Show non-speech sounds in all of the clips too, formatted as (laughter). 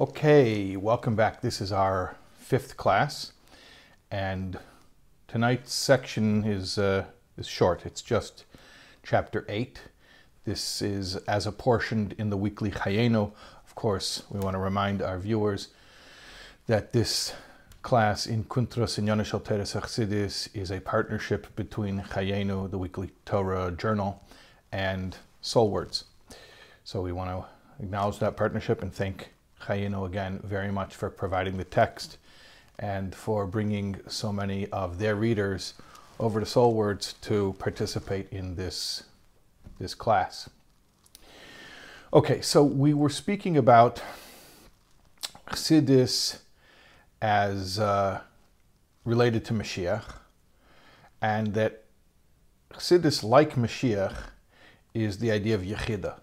Okay, welcome back. This is our fifth class, and tonight's section is uh, is short. It's just chapter eight. This is as apportioned in the weekly Chayenu. Of course, we want to remind our viewers that this class in Kuntras and Yonashal Teres Achsidis is a partnership between Chayenu, the weekly Torah journal, and Soul Words. So we want to acknowledge that partnership and thank Chayenu again very much for providing the text and for bringing so many of their readers over to Soul Words to participate in this, this class. Okay, so we were speaking about Chassidus as uh, related to Mashiach, and that Chassidus, like Mashiach, is the idea of Yechida.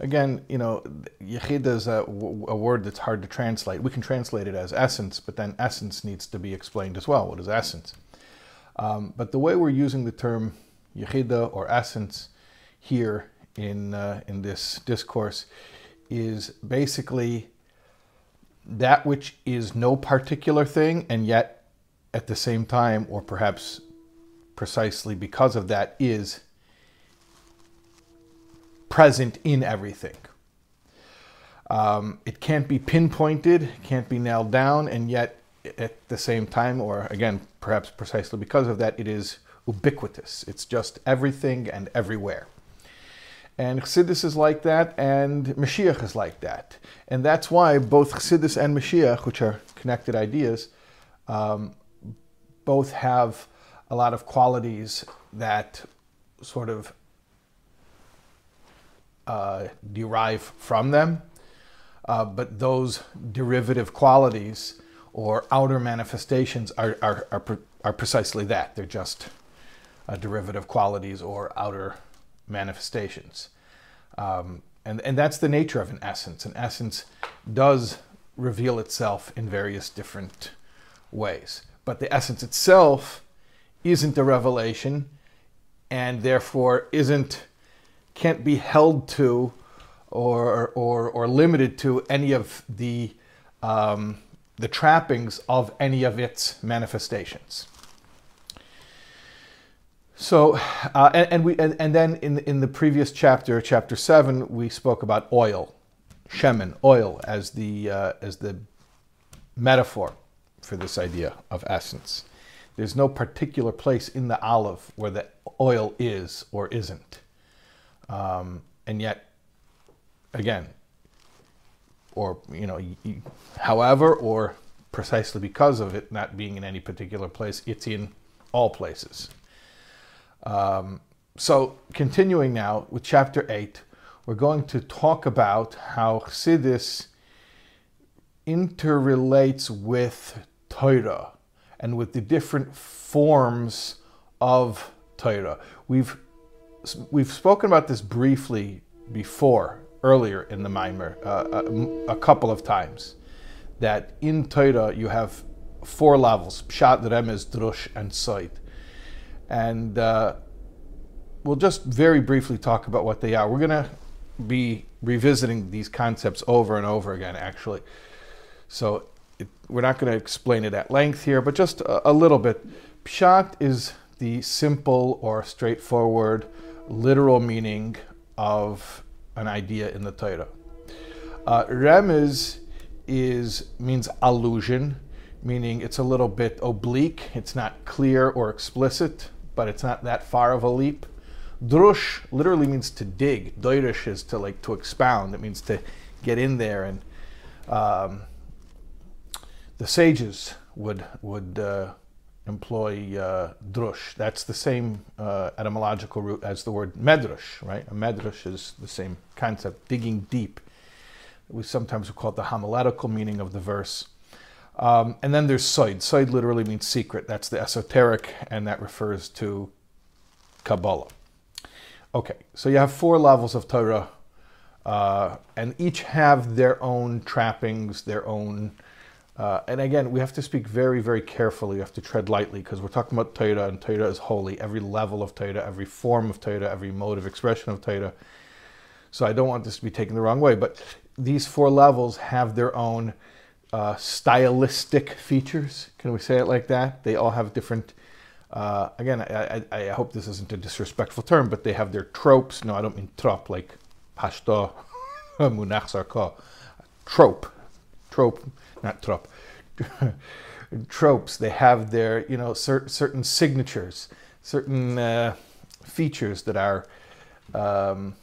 Again, you know, Yechida is a, a, word that's hard to translate. We can translate it as essence, but then essence needs to be explained as well. What is essence? Um, but the way we're using the term Yechida or essence here in, uh, in this discourse is basically that which is no particular thing and yet at the same time, or perhaps precisely because of that, is present in everything. Um, it can't be pinpointed, can't be nailed down, and yet at the same time, or again, perhaps precisely because of that, it is ubiquitous. It's just everything and everywhere. And Chassidus is like that, and Mashiach is like that. And that's why both Chassidus and Mashiach, which are connected ideas, um, both have a lot of qualities that sort of uh, derive from them. Uh, but those derivative qualities or outer manifestations are, are, are, are precisely that. They're just uh, derivative qualities or outer manifestations. Um, and, and that's the nature of an essence. An essence does reveal itself in various different ways. But the essence itself isn't a revelation and therefore isn't can't be held to or or, or limited to any of the um, the trappings of any of its manifestations. So, uh, and, and, we and, and then in in the previous chapter, chapter seven, we spoke about oil, shemen, oil as the uh, as the metaphor for this idea of essence. There's no particular place in the olive where the oil is or isn't, um, and yet, again, or you know, however, or precisely because of it not being in any particular place, it's in all places. Um, so, continuing now with chapter 8, we're going to talk about how Chassidus interrelates with Torah and with the different forms of Torah. We've we've spoken about this briefly before, earlier in the Maimer, uh, a, a, couple of times. That in Torah you have four levels: Pshat, Remez, Drush, and Sod and uh, we'll just very briefly talk about what they are. We're going to be revisiting these concepts over and over again, actually. So it, we're not going to explain it at length here, but just a, a little bit. Pshat is the simple or straightforward literal meaning of an idea in the Torah. Uh, remez is means allusion, meaning it's a little bit oblique. It's not clear or explicit but it's not that far of a leap. Drush literally means to dig. Doirish is to like to expound. It means to get in there. And um, the sages would would uh, employ uh, drush. That's the same uh, etymological root as the word medrush, right? A medrush is the same concept, digging deep. We sometimes call it the homiletical meaning of the verse. Um, and then there's Sod. Sod literally means secret. That's the esoteric, and that refers to Kabbalah. Okay, so you have four levels of Torah, uh, and each have their own trappings, their own. Uh, and again, we have to speak very, very carefully. We have to tread lightly because we're talking about Torah, and Torah is holy. Every level of Torah, every form of Torah, every mode of expression of Torah. So I don't want this to be taken the wrong way, but these four levels have their own uh, stylistic features. Can we say it like that? They all have different. Uh, again, I, I, I, hope this isn't a disrespectful term, but they have their tropes. No, I don't mean trop like pashto, (laughs) munach. Trope, trope, not trop, (laughs) tropes. They have their, you know, cer certain signatures, certain uh, features that are um,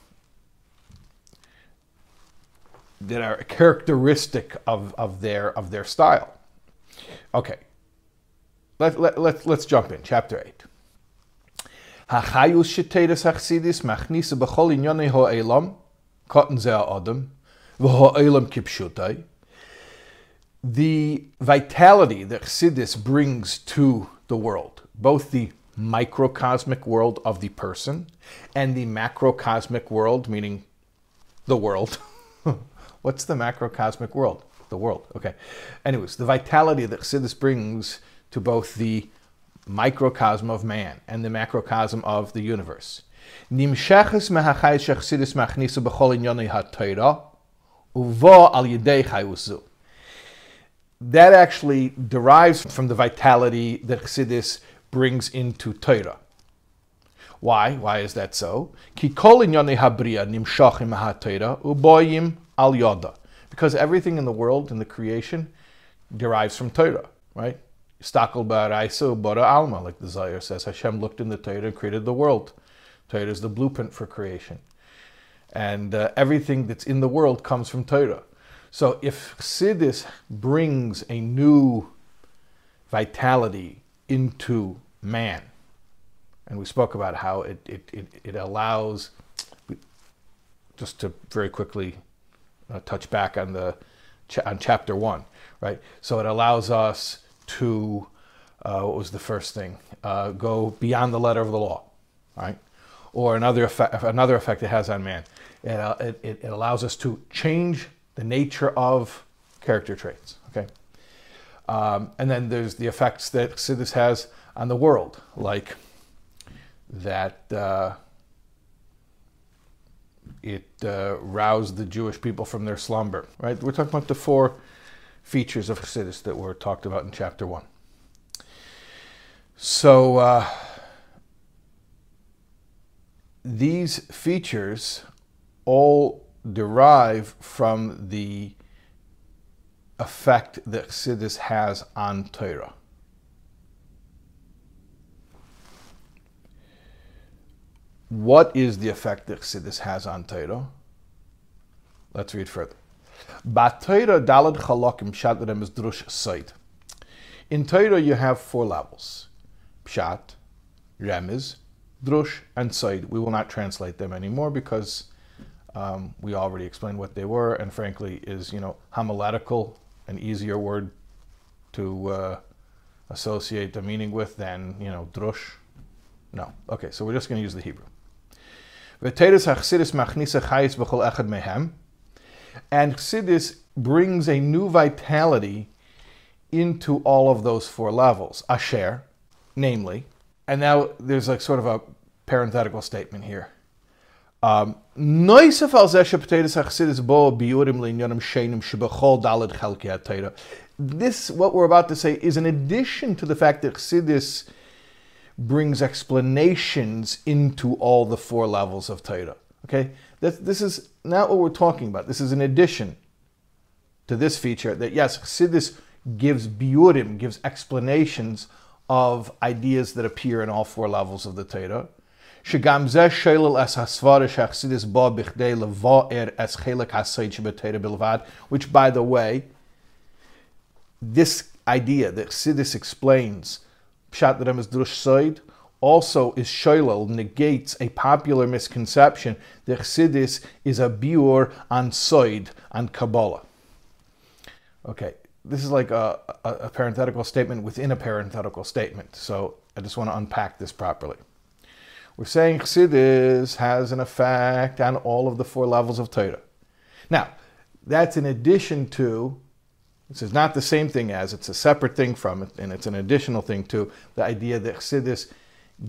that are characteristic of, of their of their style. Okay, let, let, let, let's jump in. Chapter eight. Hachayus sheteiras hachsidis machnisa b'chol inyonei ha'elam katan zeh ha'adam v'ha'elam kipshutai the vitality that Chassidus brings to the world, both the microcosmic world of the person and the macrocosmic world, meaning the world, (laughs) What's the macrocosmic world? The world. Okay. Anyways, the vitality that Chassidus brings to both the microcosm of man and the macrocosm of the universe. That actually derives from the vitality that Chassidus brings into Torah. Why? Why is that so? Because everything in the world, in the creation, derives from Torah, right? Stakel alma, like the Zohar says. Hashem looked in the Torah and created the world. Torah is the blueprint for creation. And uh, everything that's in the world comes from Torah. So if Chassidus brings a new vitality into man, and we spoke about how it, it, it, it allows, just to very quickly uh, touch back on the on chapter one, right? So it allows us to uh, what was the first thing? Uh, go beyond the letter of the law, right? Or another effect, another effect it has on man. It, uh, it, it allows us to change the nature of character traits. Okay, um, and then there's the effects that this has on the world, like that uh, it uh, roused the Jewish people from their slumber. Right? We're talking about the four features of Chassidus that were talked about in chapter one. So uh, these features all derive from the effect that Chassidus has on Torah. What is the effect that Chassidus has on Torah? Let's read further. Dalad drush side. In Torah you have four levels. Pshat, Remez, Drush, and Side. We will not translate them anymore because um, we already explained what they were, and frankly, is you know homiletical, an easier word to uh, associate the meaning with than you know Drush. No. Okay, so we're just going to use the Hebrew. And Chassidus brings a new vitality into all of those four levels. Asher, namely, and now there's like sort of a parenthetical statement here. Um, this, what we're about to say, is in addition to the fact that Chassidus brings explanations into all the four levels of Torah. Okay, that, this is not what we're talking about. This is an addition to this feature that yes, Chassidus gives biurim, gives explanations of ideas that appear in all four levels of the Torah. Which, by the way, this idea that Chassidus explains Pshat Remes Drush Soid also is Shoilel negates a popular misconception that Chassidus is a biur on Soid and Kabbalah. Okay, this is like a, a, a, parenthetical statement within a parenthetical statement, so I just want to unpack this properly. We're saying Chassidus has an effect on all of the four levels of Torah. Now, that's in addition to this is not the same thing as, it's a separate thing from it, and it's an additional thing to the idea that Chassidus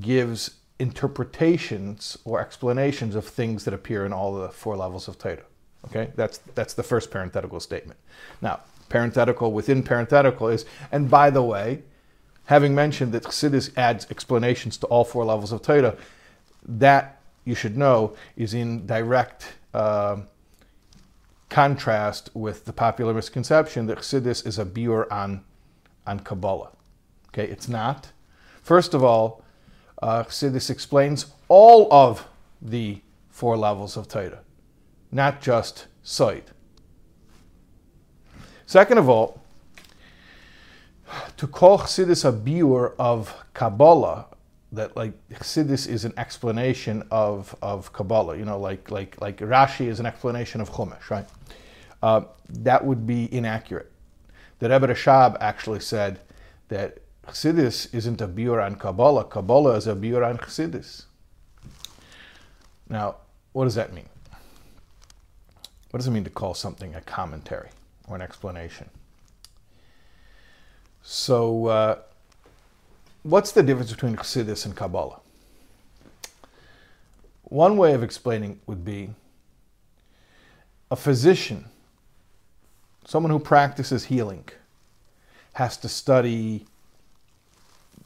gives interpretations or explanations of things that appear in all the four levels of Torah. Okay, that's that's the first parenthetical statement. Now, parenthetical within parenthetical is, and by the way, having mentioned that Chassidus adds explanations to all four levels of Torah, that you should know is in direct uh, contrast with the popular misconception that Chassidus is a biur on on Kabbalah. Okay, it's not. First of all, uh, Chassidus explains all of the four levels of Torah, not just sight. Second of all, to call Chassidus a biur of Kabbalah, that like Chassidus is an explanation of, of Kabbalah, you know, like, like, like Rashi is an explanation of Chumash, right? Uh, that would be inaccurate. The Rebbe Rashab actually said that Chassidus isn't a biur on Kabbalah, Kabbalah is a biur on Chassidus. Now, what does that mean? What does it mean to call something a commentary or an explanation? So, uh, what's the difference between Chassidus and Kabbalah? One way of explaining would be a physician, someone who practices healing, has to study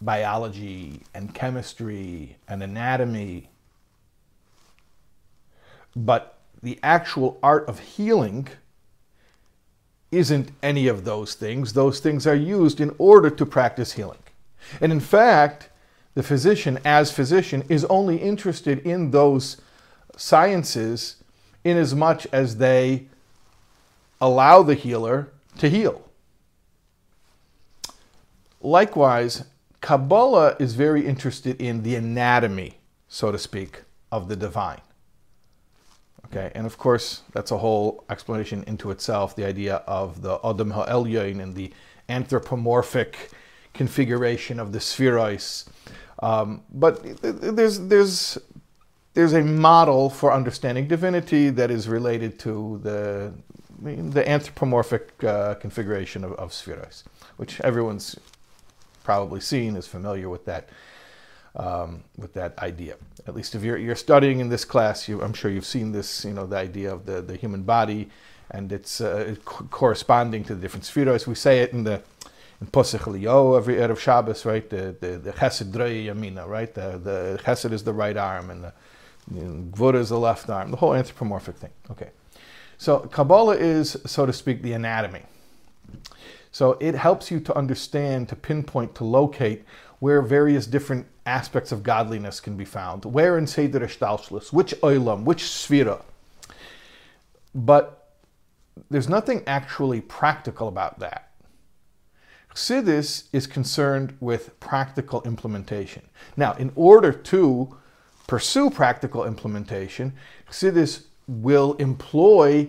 biology and chemistry and anatomy. But the actual art of healing isn't any of those things. Those things are used in order to practice healing. And in fact, the physician, as physician, is only interested in those sciences in as much as they allow the healer to heal. Likewise, Kabbalah is very interested in the anatomy, so to speak, of the divine. Okay, and of course, that's a whole explanation into itself, the idea of the Adam HaElyon and the anthropomorphic configuration of the sefiros. Um, but there's, there's, there's a model for understanding divinity that is related to the, the anthropomorphic uh, configuration of, of sefiros, which everyone's probably seen is familiar with that um, with that idea. At least if you're, you're studying in this class, you, I'm sure you've seen this, you know, the idea of the, the human body and it's uh, corresponding to the different sefiros. We say it in the in Posach Lio every Erev Shabbos, right? The the, the Chesed Drei Yamina, right? The the Chesed is the right arm and the, Gvura is the left arm. The whole anthropomorphic thing. Okay, so Kabbalah is, so to speak, the anatomy. So it helps you to understand, to pinpoint, to locate where various different aspects of godliness can be found. Where in Seder Hishtalshelus, which oilam, which sphera. But there's nothing actually practical about that. Chassidus is concerned with practical implementation. Now, in order to pursue practical implementation, Chassidus will employ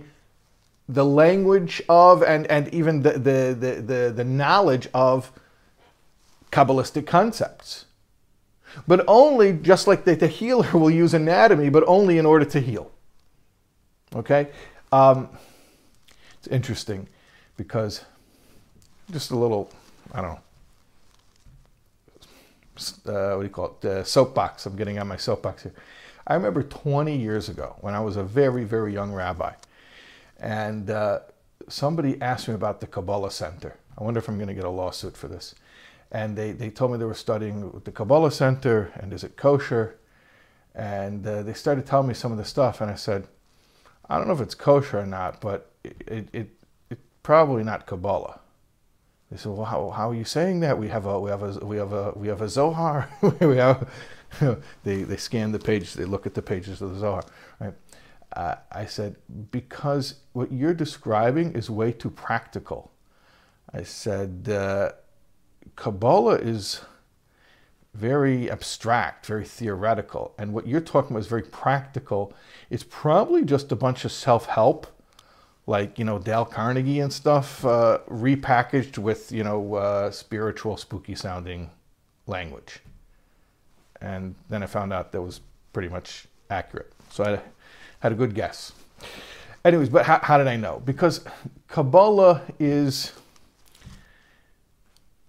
the language of and, and even the, the, the, the, the knowledge of Kabbalistic concepts. But only, just like the, the healer will use anatomy, but only in order to heal. Okay? Um, it's interesting because just a little, I don't know, uh, what do you call it? Soapbox. I'm getting on my soapbox here. I remember 20 years ago when I was a very, very young rabbi, and uh, somebody asked me about the Kabbalah Center. I wonder if I'm going to get a lawsuit for this and they, they told me they were studying with the Kabbalah Center and is it kosher? And uh, they started telling me some of the stuff, and I said, I don't know if it's kosher or not, but it, it, it it's probably not Kabbalah. They said, "Well, how, how are you saying that? We have a we have a we have a we have a Zohar. (laughs) we have." (laughs) they they scan the page. They look at the pages of the Zohar. Right? Uh, I said because what you're describing is way too practical. I said uh, Kabbalah is very abstract, very theoretical. And what you're talking about is very practical. It's probably just a bunch of self help, like, you know, Dale Carnegie and stuff, uh, repackaged with, you know, uh, spiritual, spooky sounding language. And then I found out that was pretty much accurate. So I had a good guess. Anyways, but how, how did I know? Because Kabbalah is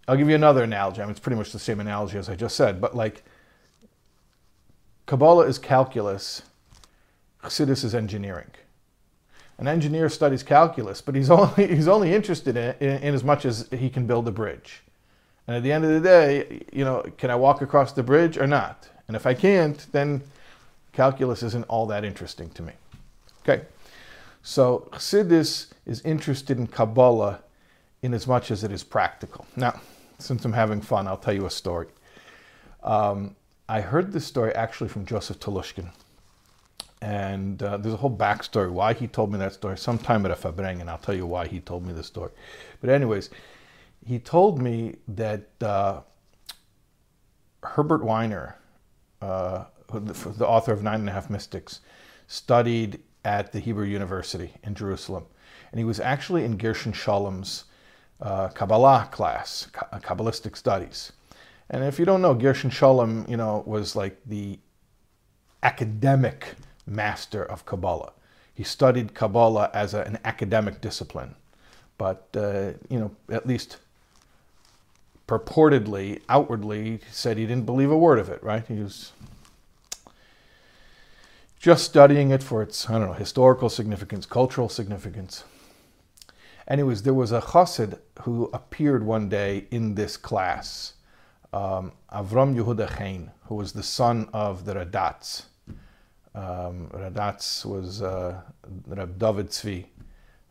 I'll give you another analogy. I mean, it's pretty much the same analogy as I just said, but like Kabbalah is calculus, Chassidus is engineering. An engineer studies calculus, but he's (laughs) only, he's only interested in, in, in as much as he can build a bridge. And at the end of the day, you know, can I walk across the bridge or not? And if I can't, then calculus isn't all that interesting to me. Okay, so Chassidus is interested in Kabbalah in as much as it is practical. Now, since I'm having fun, I'll tell you a story. Um, I heard this story actually from Joseph Telushkin. And uh, there's a whole backstory why he told me that story sometime at a Fabreng, and I'll tell you why he told me the story. But, anyways, he told me that uh, Herbert Weiner, uh, the author of Nine and a Half Mystics, studied at the Hebrew University in Jerusalem. And he was actually in Gershom Scholem's uh, Kabbalah class, Kabbalistic studies. And if you don't know, Gershom Scholem, you know, was like the academic master of Kabbalah. He studied Kabbalah as a, an academic discipline, but uh, you know, at least purportedly, outwardly, said he didn't believe a word of it. Right? He was just studying it for its, I don't know, historical significance, cultural significance. Anyways, there was a chassid who appeared one day in this class, um, Avram Yehuda Chaim, who was the son of the Radatz. Um, Radatz was uh, Rab David Tzvi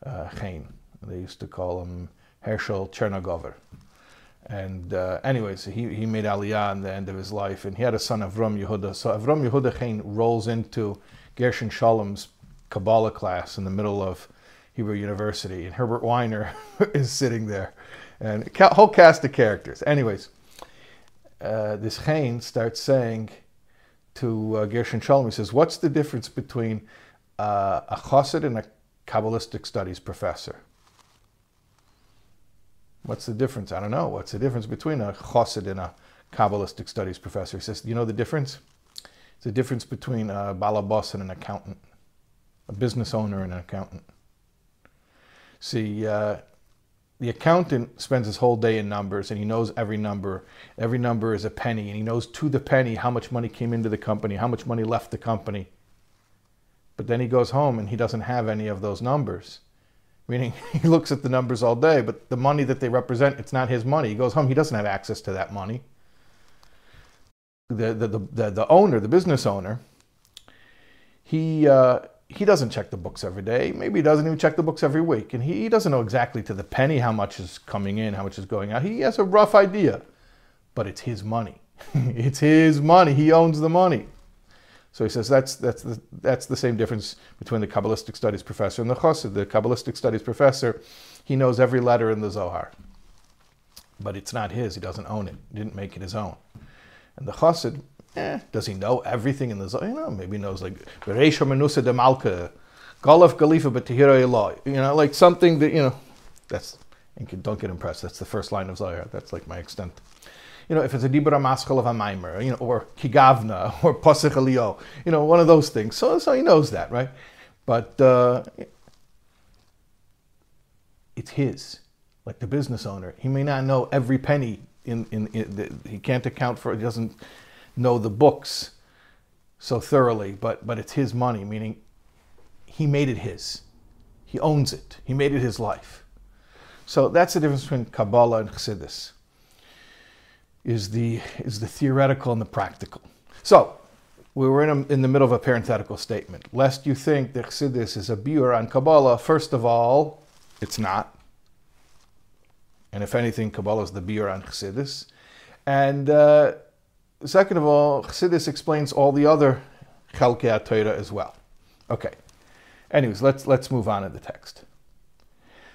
uh. They used to call him Herschel Chernogover. And uh, anyways, he, he made Aliyah in the end of his life, and he had a son, Avram Yehuda. So Avram Yehuda Chaim rolls into Gershom Scholem's Kabbalah class in the middle of Hebrew University, and Herbert Weiner (laughs) is sitting there, and a whole cast of characters. Anyways, uh, this Chaim starts saying to uh, Gershom Scholem, he says, "What's the difference between uh, a chassid and a Kabbalistic studies professor?" What's the difference? I don't know. What's the difference between a chassid and a Kabbalistic studies professor? He says, you know the difference? It's the difference between a balabas and an accountant, a business owner and an accountant. See, uh, the accountant spends his whole day in numbers and he knows every number. Every number is a penny and he knows to the penny how much money came into the company, how much money left the company. But then he goes home and he doesn't have any of those numbers meaning (laughs) he looks at the numbers all day, but the money that they represent, it's not his money. He goes home, he doesn't have access to that money. The, the, the, the, the owner, the business owner, he, uh, he doesn't check the books every day. Maybe he doesn't even check the books every week. And he, he doesn't know exactly to the penny how much is coming in, how much is going out. He has a rough idea, but it's his money. (laughs) it's his money. He owns the money. So he says that's, that's, the, that's the same difference between the Kabbalistic studies professor and the Chassid. The Kabbalistic studies professor, he knows every letter in the Zohar. But it's not his. He doesn't own it. He didn't make it his own. And the Chassid, eh, does he know everything in the Zohar? You know, maybe he knows like Bereisha Menusa de Malka, Golaf Galifa Batihira You know, like something that, you know, that's, don't get impressed. That's the first line of Zohar. That's like my extent you know, if it's a Dibra Maskal of a Maimer, you know, or Kigavna, (laughs) or Pasach you know, one of those things. So, so he knows that, right? But uh, it's his, like the business owner. He may not know every penny in, in, in the, he can't account for, he doesn't know the books so thoroughly, but, but it's his money, meaning he made it his. He owns it. He made it his life. So that's the difference between Kabbalah and Chassidus is the, is the theoretical and the practical. So, we were in, a, in the middle of a parenthetical statement. Lest you think that Chassidus is a biur on Kabbalah, first of all, it's not. And if anything, Kabbalah is the biur on Chassidus. And uh, second of all, Chassidus explains all the other Chalkei Torah as well. Okay. Anyways, let's, let's move on to the text.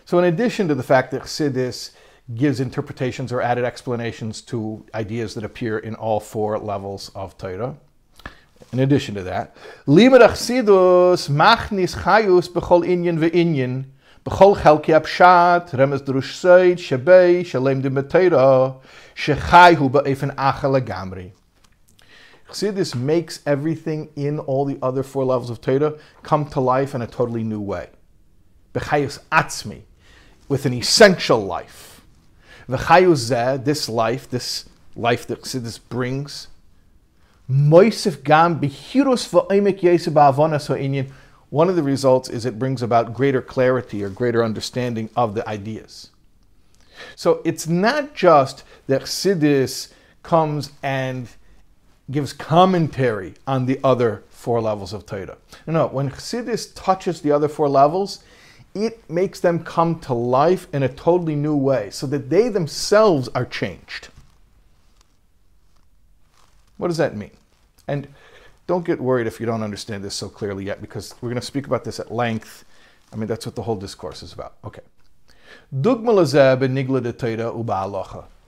So in addition to the fact that Chassidus gives interpretations or added explanations to ideas that appear in all four levels of Torah. In addition to that, Limud Achsidus machnis chayus b'chol inyan ve'inyan b'chol chelki apshat remez drush seid shebei shalem dim b'Torah shechayhu ba'efen gamri. Chassidus makes everything in all the other four levels of Torah come to life in a totally new way. B'chayus atzmi, with an essential life. V'chayuzeh, this life, this life that Chassidus brings, moisif gam yeseh ba'avonas ha'inyan, one of the results is it brings about greater clarity or greater understanding of the ideas. So it's not just that Chassidus comes and gives commentary on the other four levels of Torah. No, when Chassidus touches the other four levels, it makes them come to life in a totally new way so that they themselves are changed. What does that mean? And don't get worried if you don't understand this so clearly yet, because we're going to speak about this at length. I mean, that's what the whole discourse is about. Okay.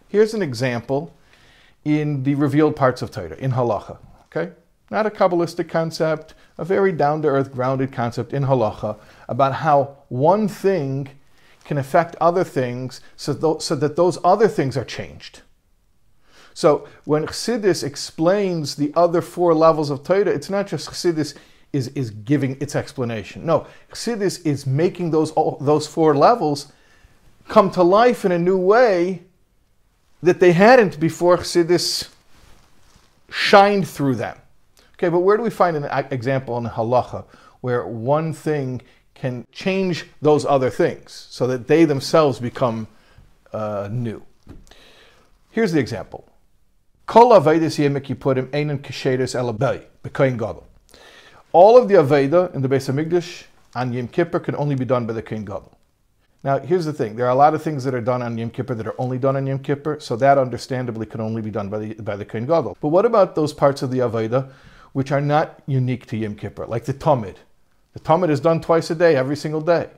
Here's an example in the revealed parts of Torah, in halacha. Okay? Not a Kabbalistic concept, a very down to earth, grounded concept in halacha about how one thing can affect other things so, th- so that those other things are changed. So when Chassidus explains the other four levels of Torah, it's not just Chassidus is, is giving its explanation. No, Chassidus is making those, those four levels come to life in a new way that they hadn't before Chassidus shined through them. Okay, but where do we find an example in halacha where one thing can change those other things so that they themselves become uh, new? Here's the example. All of the Aveda in the Beis Hamikdash on Yom Kippur can only be done by the Kohen Gadol. Now, here's the thing. There are a lot of things that are done on Yom Kippur that are only done on Yom Kippur, so that understandably can only be done by the, by the Kohen Gadol. But what about those parts of the Aveda which are not unique to Yom Kippur, like the Tamid? The Tamid is done twice a day, every single day.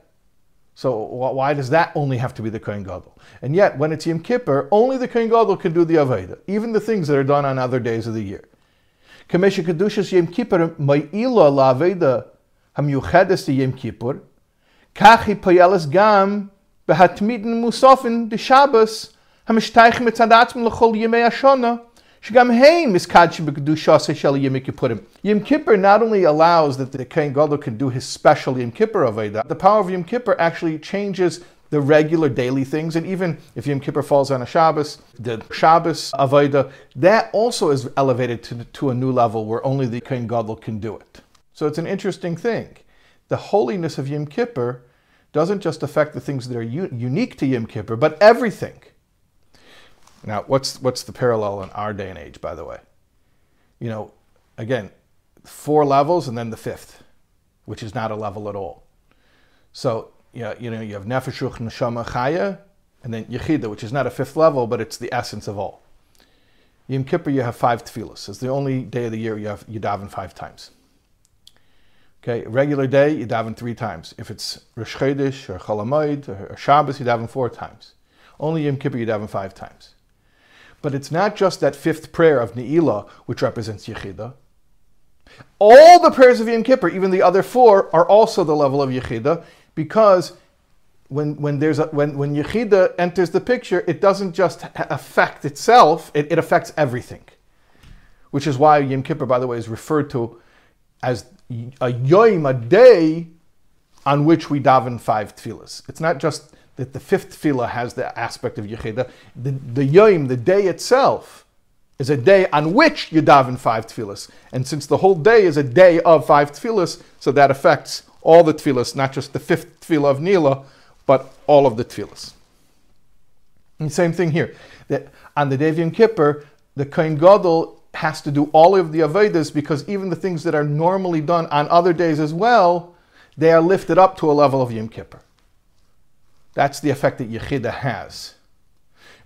So why does that only have to be the Kohen Gadol? And yet, when it's Yom Kippur, only the Kohen Gadol can do the Aveda, even the things that are done on other days of the year. Kamesha Kedushas Yom Kippur Ma'ila LaAveda Hamyuchedes Yom Kippur Kachi Payelas Gam Behatmidin Musafin de Shabbos Hamishtaich Mitzadatm Lechol Yemei Ashana Yom Kippur not only allows that the Kohen Gadol can do his special Yom Kippur Aveda, the power of Yom Kippur actually changes the regular daily things, and even if Yom Kippur falls on a Shabbos, the Shabbos Aveda, that also is elevated to, to a new level where only the Kohen Gadol can do it. So it's an interesting thing. The holiness of Yom Kippur doesn't just affect the things that are unique to Yom Kippur, but everything. Now, what's what's the parallel in our day and age, by the way? You know, again, four levels and then the fifth, which is not a level at all. So, yeah, you know, you have nefesh, ruch, neshama, chaya, and then yechida, which is not a fifth level, but it's the essence of all. Yom Kippur, you have five tefillas. It's the only day of the year you have you daven five times. Okay, regular day you daven three times. If it's Rosh Chodesh or Cholamoid or Shabbos, you daven four times. Only Yom Kippur you daven five times. But it's not just that fifth prayer of Ne'ilah, which represents Yechida. All the prayers of Yom Kippur, even the other four, are also the level of Yechida because when, when, there's a, when, when Yechida enters the picture, it doesn't just affect itself, it, it affects everything. Which is why Yom Kippur, by the way, is referred to as a Yom, a day on which we daven five tefillas. It's not just that the fifth tefillah has the aspect of Yechida. The, the Yom, the day itself, is a day on which you daven five tefillahs. And since the whole day is a day of five tefillahs, so that affects all the tefillahs, not just the fifth tefillah of Nila, but all of the tefillahs. And same thing here. That on the day of Yom Kippur, the Kohen Gadol has to do all of the Avedas because even the things that are normally done on other days as well, they are lifted up to a level of Yom Kippur. That's the effect that Yechida has.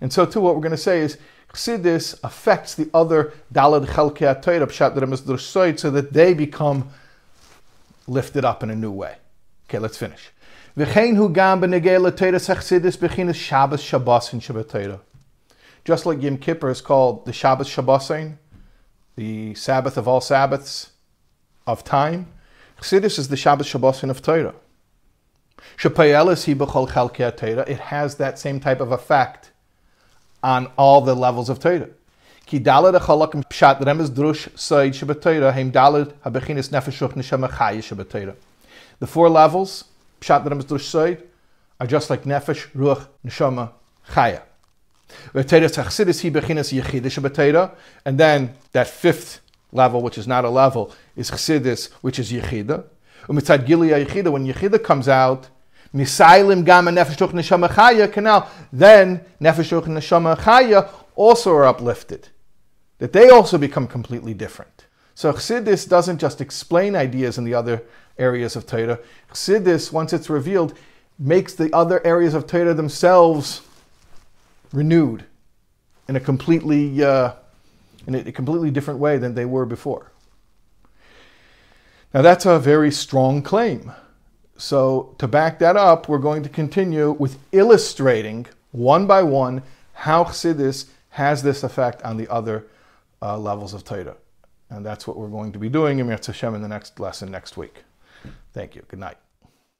And so, too, what we're going to say is Chassidus affects the other Dalad Chelkei Torah Pshat Remes so that they become lifted up in a new way. Okay, let's finish. Just like Yom Kippur is called the Shabbos Shabbosin, the Sabbath of all Sabbaths of time, Chassidus is the Shabbos Shabbosin of Torah. It has that same type of effect on all the levels of Torah. The four levels, Pshat Remes Drush Soid, are just like Nefesh, Ruach, Neshama, Chaya. And then that fifth level, which is not a level, is Chassidus, which is Yechida. Umitzad Gilia Yechida, when Yechida comes out, Misailim Gama Nefesh Ruch Neshama Chaya canal, then Nefesh Ruch Neshama Chaya also are uplifted. That they also become completely different. So Chassidus doesn't just explain ideas in the other areas of Torah. Chassidus, once it's revealed, makes the other areas of Torah themselves renewed in a completely uh, in a completely different way than they were before. Now that's a very strong claim. So to back that up, we're going to continue with illustrating one by one how Chassidus has this effect on the other uh, levels of Torah. And that's what we're going to be doing in Hashem in the next lesson next week. Thank you. Good night.